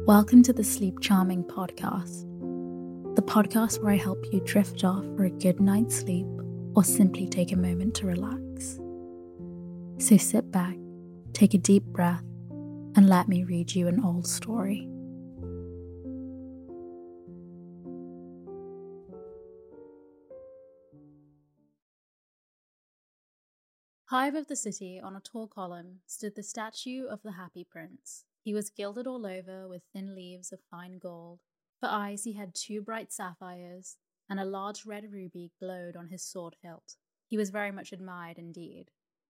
Welcome to the Sleep Charming podcast, the podcast where I help you drift off for a good night's sleep or simply take a moment to relax. So sit back, take a deep breath, and let me read you an old story. High above the city, on a tall column, stood the statue of the Happy Prince. He was gilded all over with thin leaves of fine gold. For eyes, he had two bright sapphires, and a large red ruby glowed on his sword hilt. He was very much admired indeed.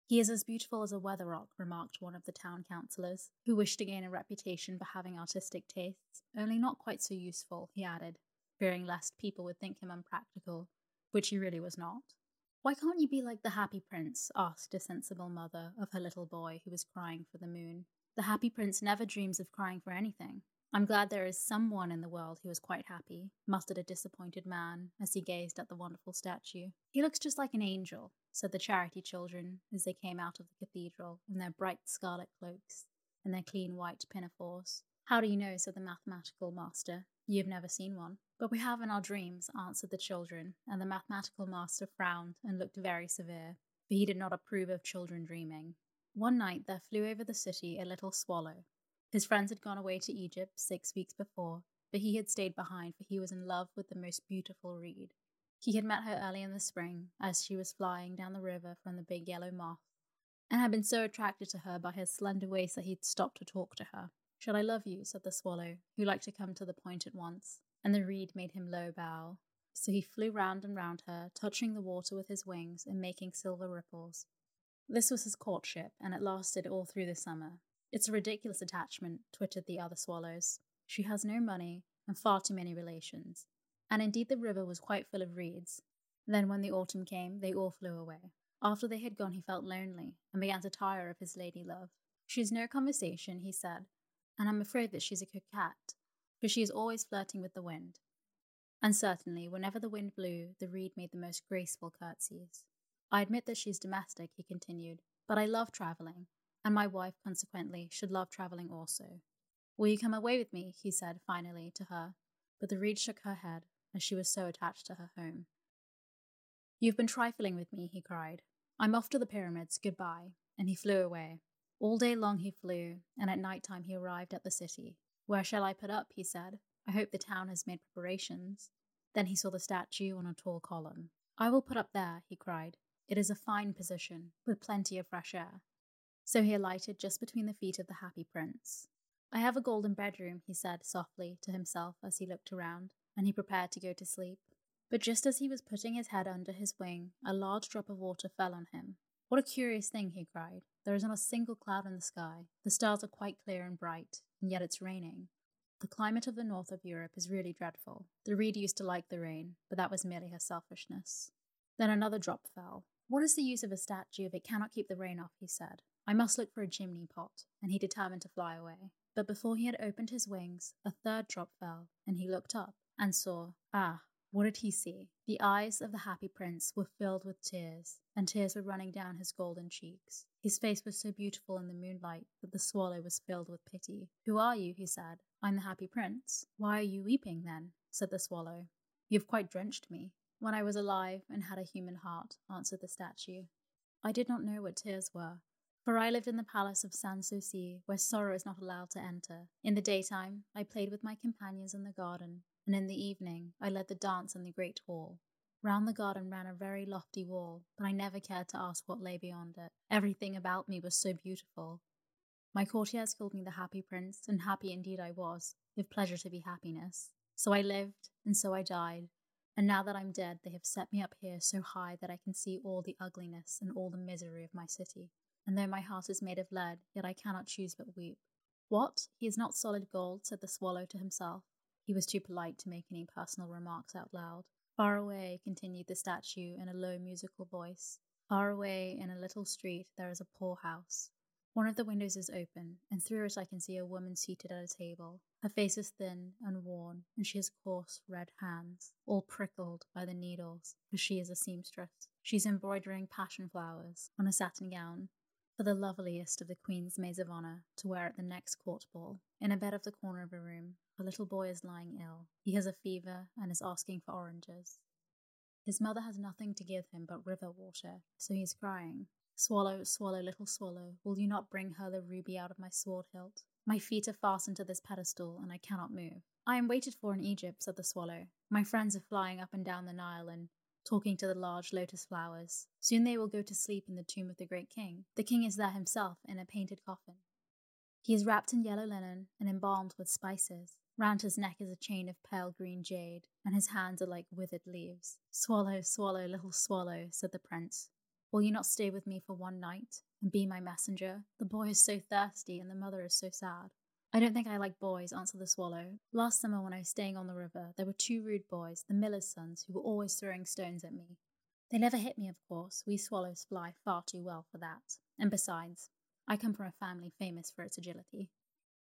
He is as beautiful as a weather rock, remarked one of the town councillors, who wished to gain a reputation for having artistic tastes, only not quite so useful, he added, fearing lest people would think him unpractical, which he really was not. Why can't you be like the happy prince? asked a sensible mother of her little boy who was crying for the moon. The happy prince never dreams of crying for anything. I'm glad there is someone in the world who is quite happy, muttered a disappointed man as he gazed at the wonderful statue. He looks just like an angel, said the charity children as they came out of the cathedral in their bright scarlet cloaks and their clean white pinafores. How do you know? said the mathematical master. You've never seen one. But we have in our dreams, answered the children, and the mathematical master frowned and looked very severe, for he did not approve of children dreaming. One night there flew over the city a little swallow. His friends had gone away to Egypt six weeks before, but he had stayed behind, for he was in love with the most beautiful reed. He had met her early in the spring, as she was flying down the river from the big yellow moth, and had been so attracted to her by her slender waist that he'd stopped to talk to her. Shall I love you? said the swallow, who liked to come to the point at once and the reed made him low bow. So he flew round and round her, touching the water with his wings and making silver ripples. This was his courtship, and it lasted all through the summer. It's a ridiculous attachment, twittered the other swallows. She has no money and far too many relations. And indeed, the river was quite full of reeds. Then, when the autumn came, they all flew away. After they had gone, he felt lonely and began to tire of his lady love. She has no conversation, he said, and I'm afraid that she's a coquette for she is always flirting with the wind. And certainly, whenever the wind blew, the reed made the most graceful curtsies. I admit that she's domestic, he continued, but I love travelling, and my wife, consequently, should love travelling also. Will you come away with me? he said finally to her, but the reed shook her head, as she was so attached to her home. You've been trifling with me, he cried. I'm off to the pyramids, goodbye. And he flew away. All day long he flew, and at night time he arrived at the city. Where shall I put up? he said. I hope the town has made preparations. Then he saw the statue on a tall column. I will put up there, he cried. It is a fine position, with plenty of fresh air. So he alighted just between the feet of the happy prince. I have a golden bedroom, he said softly to himself as he looked around, and he prepared to go to sleep. But just as he was putting his head under his wing, a large drop of water fell on him. What a curious thing, he cried. There is not a single cloud in the sky. The stars are quite clear and bright, and yet it's raining. The climate of the north of Europe is really dreadful. The reed used to like the rain, but that was merely her selfishness. Then another drop fell. What is the use of a statue if it cannot keep the rain off? he said. I must look for a chimney pot, and he determined to fly away. But before he had opened his wings, a third drop fell, and he looked up and saw, ah, what did he see? The eyes of the happy prince were filled with tears, and tears were running down his golden cheeks. His face was so beautiful in the moonlight that the swallow was filled with pity. Who are you? he said. I'm the happy prince. Why are you weeping then? said the swallow. You've quite drenched me. When I was alive and had a human heart, answered the statue. I did not know what tears were, for I lived in the palace of Sans Souci, where sorrow is not allowed to enter. In the daytime, I played with my companions in the garden, and in the evening I led the dance in the great hall. Round the garden ran a very lofty wall, but I never cared to ask what lay beyond it. Everything about me was so beautiful. My courtiers called me the happy prince, and happy indeed I was, if pleasure to be happiness. So I lived, and so I died, and now that I'm dead, they have set me up here so high that I can see all the ugliness and all the misery of my city. And though my heart is made of lead, yet I cannot choose but weep. What? He is not solid gold, said the swallow to himself. He was too polite to make any personal remarks out loud. Far away, continued the statue in a low musical voice, far away in a little street there is a poor house. One of the windows is open, and through it I can see a woman seated at a table. Her face is thin and worn, and she has coarse red hands, all prickled by the needles, for she is a seamstress. She is embroidering passion flowers on a satin gown, for the loveliest of the Queen's maids of honor to wear at the next court ball. In a bed of the corner of a room, a little boy is lying ill. He has a fever and is asking for oranges. His mother has nothing to give him but river water, so he is crying. Swallow, swallow, little swallow, will you not bring her the ruby out of my sword hilt? My feet are fastened to this pedestal, and I cannot move. I am waited for in Egypt, said the swallow. My friends are flying up and down the Nile and talking to the large lotus flowers. Soon they will go to sleep in the tomb of the great king. The king is there himself in a painted coffin. He is wrapped in yellow linen and embalmed with spices. Round his neck is a chain of pale green jade, and his hands are like withered leaves. Swallow, swallow, little swallow, said the prince. Will you not stay with me for one night and be my messenger? The boy is so thirsty, and the mother is so sad. I don't think I like boys, answered the swallow. Last summer, when I was staying on the river, there were two rude boys, the miller's sons, who were always throwing stones at me. They never hit me, of course. We swallows fly far too well for that. And besides, I come from a family famous for its agility.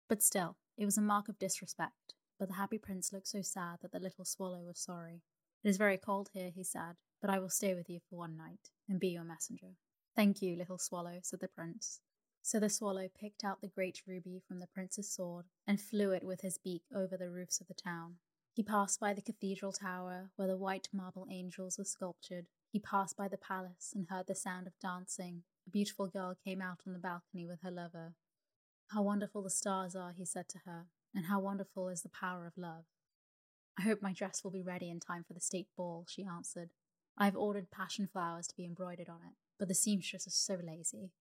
But still, it was a mark of disrespect. But the happy prince looked so sad that the little swallow was sorry. It is very cold here, he said, but I will stay with you for one night and be your messenger. Thank you, little swallow, said the prince. So the swallow picked out the great ruby from the prince's sword and flew it with his beak over the roofs of the town. He passed by the cathedral tower where the white marble angels were sculptured. He passed by the palace and heard the sound of dancing. A beautiful girl came out on the balcony with her lover. How wonderful the stars are, he said to her, and how wonderful is the power of love. I hope my dress will be ready in time for the state ball, she answered. I have ordered passion flowers to be embroidered on it, but the seamstress is so lazy.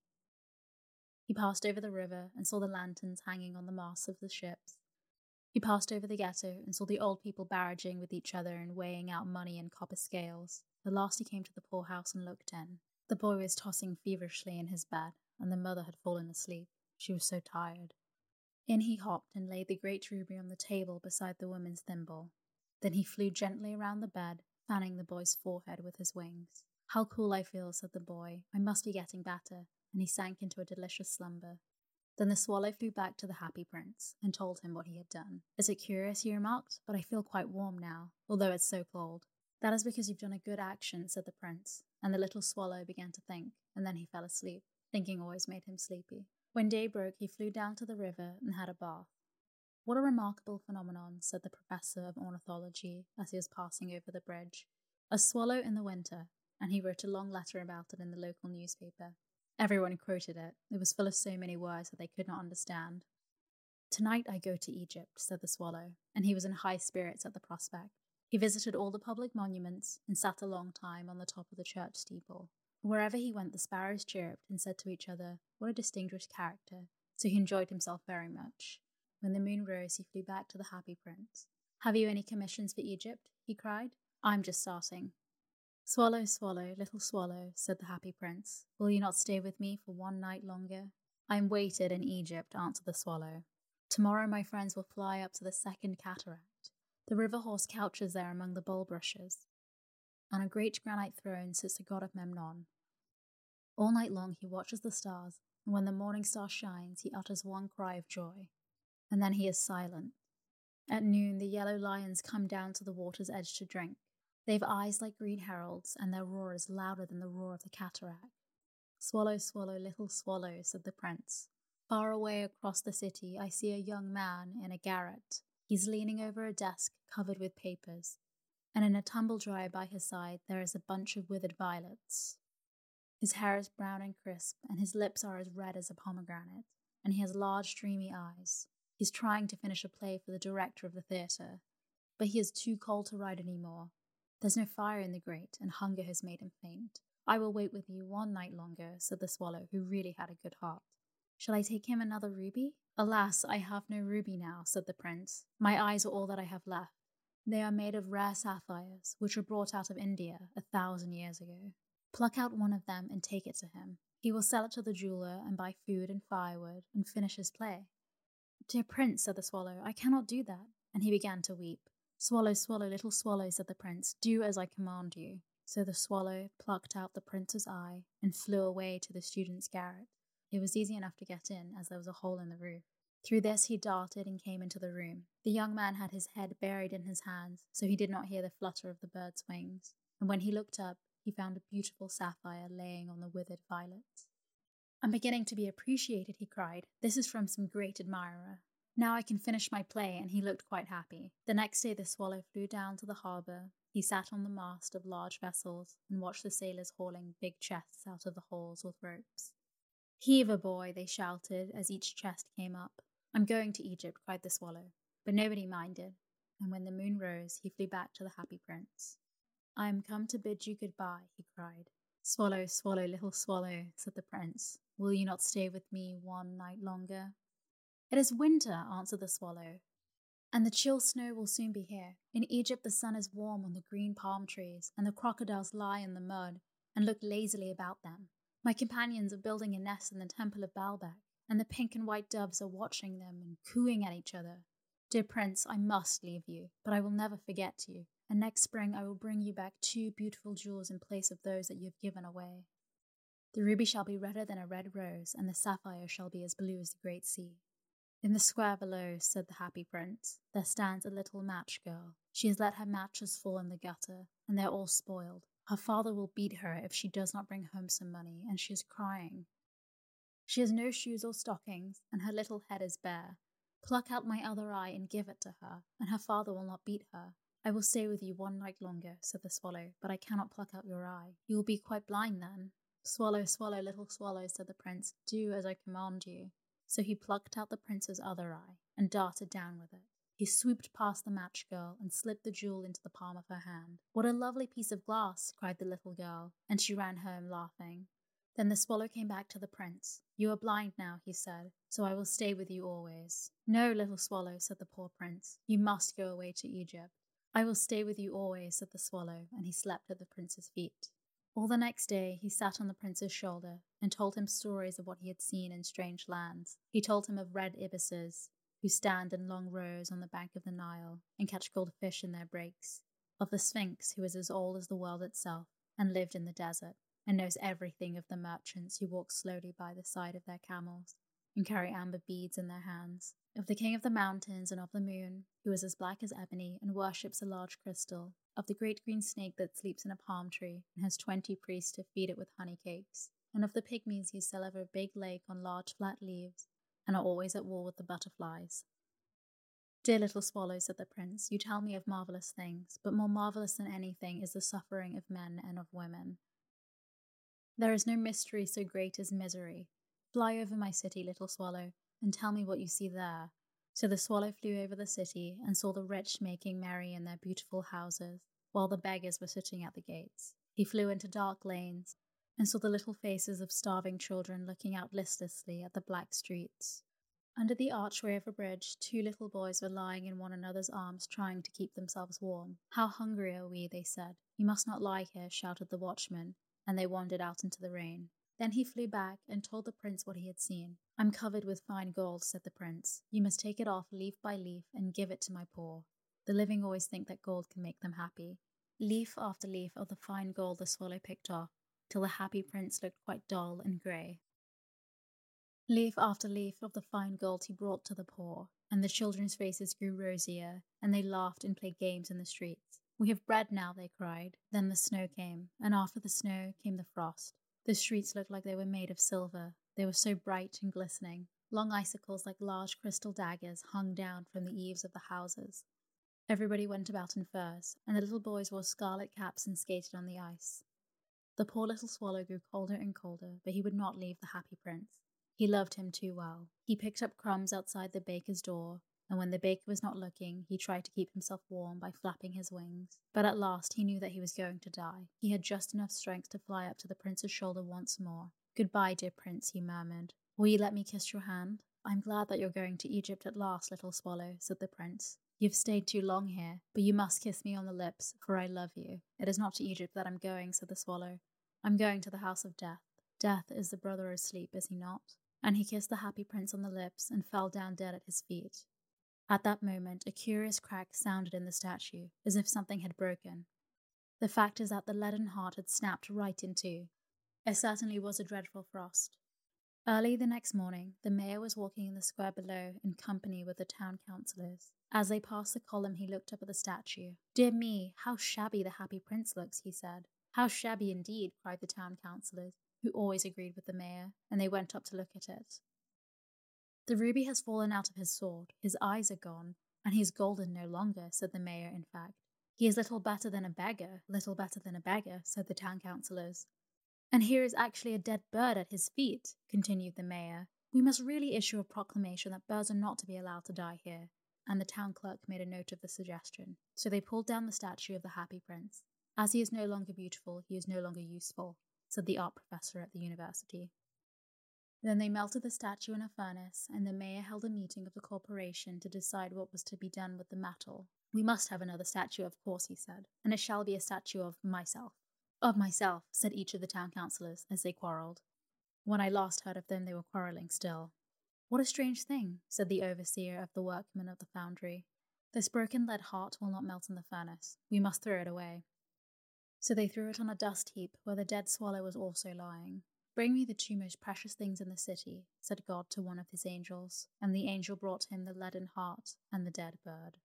He passed over the river and saw the lanterns hanging on the masts of the ships. He passed over the ghetto and saw the old people barraging with each other and weighing out money in copper scales. At last he came to the poorhouse and looked in. The boy was tossing feverishly in his bed, and the mother had fallen asleep. She was so tired. In he hopped and laid the great ruby on the table beside the woman's thimble. Then he flew gently around the bed, fanning the boy's forehead with his wings. How cool I feel, said the boy. I must be getting better and he sank into a delicious slumber. Then the swallow flew back to the happy prince and told him what he had done. Is it curious, he remarked, but I feel quite warm now, although it's so cold. That is because you've done a good action, said the prince, and the little swallow began to think, and then he fell asleep. Thinking always made him sleepy. When day broke, he flew down to the river and had a bath. What a remarkable phenomenon, said the professor of ornithology as he was passing over the bridge. A swallow in the winter, and he wrote a long letter about it in the local newspaper. Everyone quoted it. It was full of so many words that they could not understand. Tonight I go to Egypt, said the swallow, and he was in high spirits at the prospect. He visited all the public monuments and sat a long time on the top of the church steeple. Wherever he went, the sparrows chirped and said to each other, What a distinguished character! So he enjoyed himself very much. When the moon rose, he flew back to the happy prince. Have you any commissions for Egypt? he cried. I'm just starting. Swallow, swallow, little swallow, said the happy prince, will you not stay with me for one night longer? I am waited in Egypt, answered the swallow. Tomorrow my friends will fly up to the second cataract. The river horse couches there among the bulrushes. On a great granite throne sits the god of Memnon. All night long he watches the stars, and when the morning star shines, he utters one cry of joy, and then he is silent. At noon, the yellow lions come down to the water's edge to drink. They've eyes like green heralds, and their roar is louder than the roar of the cataract. Swallow, swallow, little swallow, said the prince. Far away across the city, I see a young man in a garret. He's leaning over a desk covered with papers, and in a tumble dryer by his side there is a bunch of withered violets. His hair is brown and crisp, and his lips are as red as a pomegranate, and he has large, dreamy eyes. He's trying to finish a play for the director of the theatre, but he is too cold to write any more, there's no fire in the grate, and hunger has made him faint. I will wait with you one night longer, said the swallow, who really had a good heart. Shall I take him another ruby? Alas, I have no ruby now, said the prince. My eyes are all that I have left. They are made of rare sapphires, which were brought out of India a thousand years ago. Pluck out one of them and take it to him. He will sell it to the jeweler and buy food and firewood and finish his play. Dear prince, said the swallow, I cannot do that. And he began to weep. Swallow, swallow, little swallow, said the prince, do as I command you. So the swallow plucked out the prince's eye and flew away to the student's garret. It was easy enough to get in, as there was a hole in the roof. Through this he darted and came into the room. The young man had his head buried in his hands, so he did not hear the flutter of the bird's wings. And when he looked up, he found a beautiful sapphire laying on the withered violets. I'm beginning to be appreciated, he cried. This is from some great admirer. Now I can finish my play, and he looked quite happy. The next day the swallow flew down to the harbour. He sat on the mast of large vessels and watched the sailors hauling big chests out of the holes with ropes. Heave a boy, they shouted as each chest came up. I'm going to Egypt, cried the swallow. But nobody minded, and when the moon rose, he flew back to the happy prince. I am come to bid you goodbye, he cried. Swallow, swallow, little swallow, said the prince. Will you not stay with me one night longer? It is winter, answered the swallow, and the chill snow will soon be here. In Egypt, the sun is warm on the green palm trees, and the crocodiles lie in the mud and look lazily about them. My companions are building a nest in the temple of Baalbec, and the pink and white doves are watching them and cooing at each other. Dear prince, I must leave you, but I will never forget you, and next spring I will bring you back two beautiful jewels in place of those that you have given away. The ruby shall be redder than a red rose, and the sapphire shall be as blue as the great sea. In the square below, said the happy prince, there stands a little match girl. She has let her matches fall in the gutter, and they are all spoiled. Her father will beat her if she does not bring home some money, and she is crying. She has no shoes or stockings, and her little head is bare. Pluck out my other eye and give it to her, and her father will not beat her. I will stay with you one night longer, said the swallow, but I cannot pluck out your eye. You will be quite blind then. Swallow, swallow, little swallow, said the prince, do as I command you. So he plucked out the prince's other eye and darted down with it. He swooped past the match girl and slipped the jewel into the palm of her hand. What a lovely piece of glass, cried the little girl, and she ran home laughing. Then the swallow came back to the prince. You are blind now, he said, so I will stay with you always. No, little swallow, said the poor prince. You must go away to Egypt. I will stay with you always, said the swallow, and he slept at the prince's feet. All the next day he sat on the prince's shoulder and told him stories of what he had seen in strange lands. He told him of red ibises, who stand in long rows on the bank of the Nile and catch gold fish in their breaks, of the Sphinx, who is as old as the world itself and lived in the desert, and knows everything of the merchants who walk slowly by the side of their camels and carry amber beads in their hands, of the king of the mountains and of the moon, who is as black as ebony and worships a large crystal, of the great green snake that sleeps in a palm tree and has twenty priests to feed it with honey cakes, and of the pygmies who sail over a big lake on large flat leaves and are always at war with the butterflies. Dear little swallow, said the prince, you tell me of marvellous things, but more marvellous than anything is the suffering of men and of women. There is no mystery so great as misery. Fly over my city, little swallow, and tell me what you see there, so the swallow flew over the city and saw the rich making merry in their beautiful houses, while the beggars were sitting at the gates. He flew into dark lanes and saw the little faces of starving children looking out listlessly at the black streets. Under the archway of a bridge, two little boys were lying in one another's arms trying to keep themselves warm. How hungry are we, they said. You must not lie here, shouted the watchman, and they wandered out into the rain. Then he flew back and told the prince what he had seen. I'm covered with fine gold, said the prince. You must take it off leaf by leaf and give it to my poor. The living always think that gold can make them happy. Leaf after leaf of the fine gold the swallow picked off, till the happy prince looked quite dull and grey. Leaf after leaf of the fine gold he brought to the poor, and the children's faces grew rosier, and they laughed and played games in the streets. We have bread now, they cried. Then the snow came, and after the snow came the frost. The streets looked like they were made of silver. They were so bright and glistening. Long icicles like large crystal daggers hung down from the eaves of the houses. Everybody went about in furs, and the little boys wore scarlet caps and skated on the ice. The poor little swallow grew colder and colder, but he would not leave the happy prince. He loved him too well. He picked up crumbs outside the baker's door and when the baker was not looking, he tried to keep himself warm by flapping his wings. But at last he knew that he was going to die. He had just enough strength to fly up to the prince's shoulder once more. Goodbye, dear prince, he murmured. Will you let me kiss your hand? I'm glad that you're going to Egypt at last, little swallow, said the prince. You've stayed too long here, but you must kiss me on the lips, for I love you. It is not to Egypt that I'm going, said the swallow. I'm going to the house of death. Death is the brother of sleep, is he not? And he kissed the happy prince on the lips and fell down dead at his feet. At that moment, a curious crack sounded in the statue, as if something had broken. The fact is that the leaden heart had snapped right in two. It certainly was a dreadful frost. Early the next morning, the mayor was walking in the square below in company with the town councillors. As they passed the column, he looked up at the statue. Dear me, how shabby the happy prince looks, he said. How shabby indeed, cried the town councillors. who always agreed with the mayor, and they went up to look at it. The ruby has fallen out of his sword, his eyes are gone, and he is golden no longer, said the mayor, in fact. He is little better than a beggar, little better than a beggar, said the town councillors. And here is actually a dead bird at his feet, continued the mayor. We must really issue a proclamation that birds are not to be allowed to die here. And the town clerk made a note of the suggestion. So they pulled down the statue of the Happy Prince. As he is no longer beautiful, he is no longer useful, said the art professor at the university. Then they melted the statue in a furnace, and the mayor held a meeting of the corporation to decide what was to be done with the metal. We must have another statue, of course, he said, and it shall be a statue of myself. Of myself, said each of the town councillors as they quarrelled. When I last heard of them, they were quarrelling still. What a strange thing, said the overseer of the workmen of the foundry. This broken lead heart will not melt in the furnace. We must throw it away. So they threw it on a dust heap where the dead swallow was also lying. Bring me the two most precious things in the city, said God to one of his angels, and the angel brought him the leaden heart and the dead bird.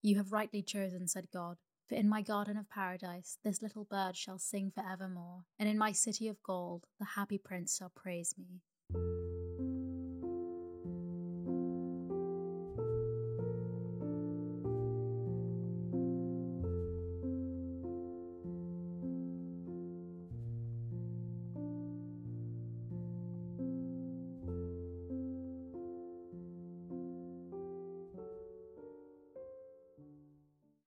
You have rightly chosen, said God, for in my garden of paradise this little bird shall sing for evermore, and in my city of gold the happy prince shall praise me.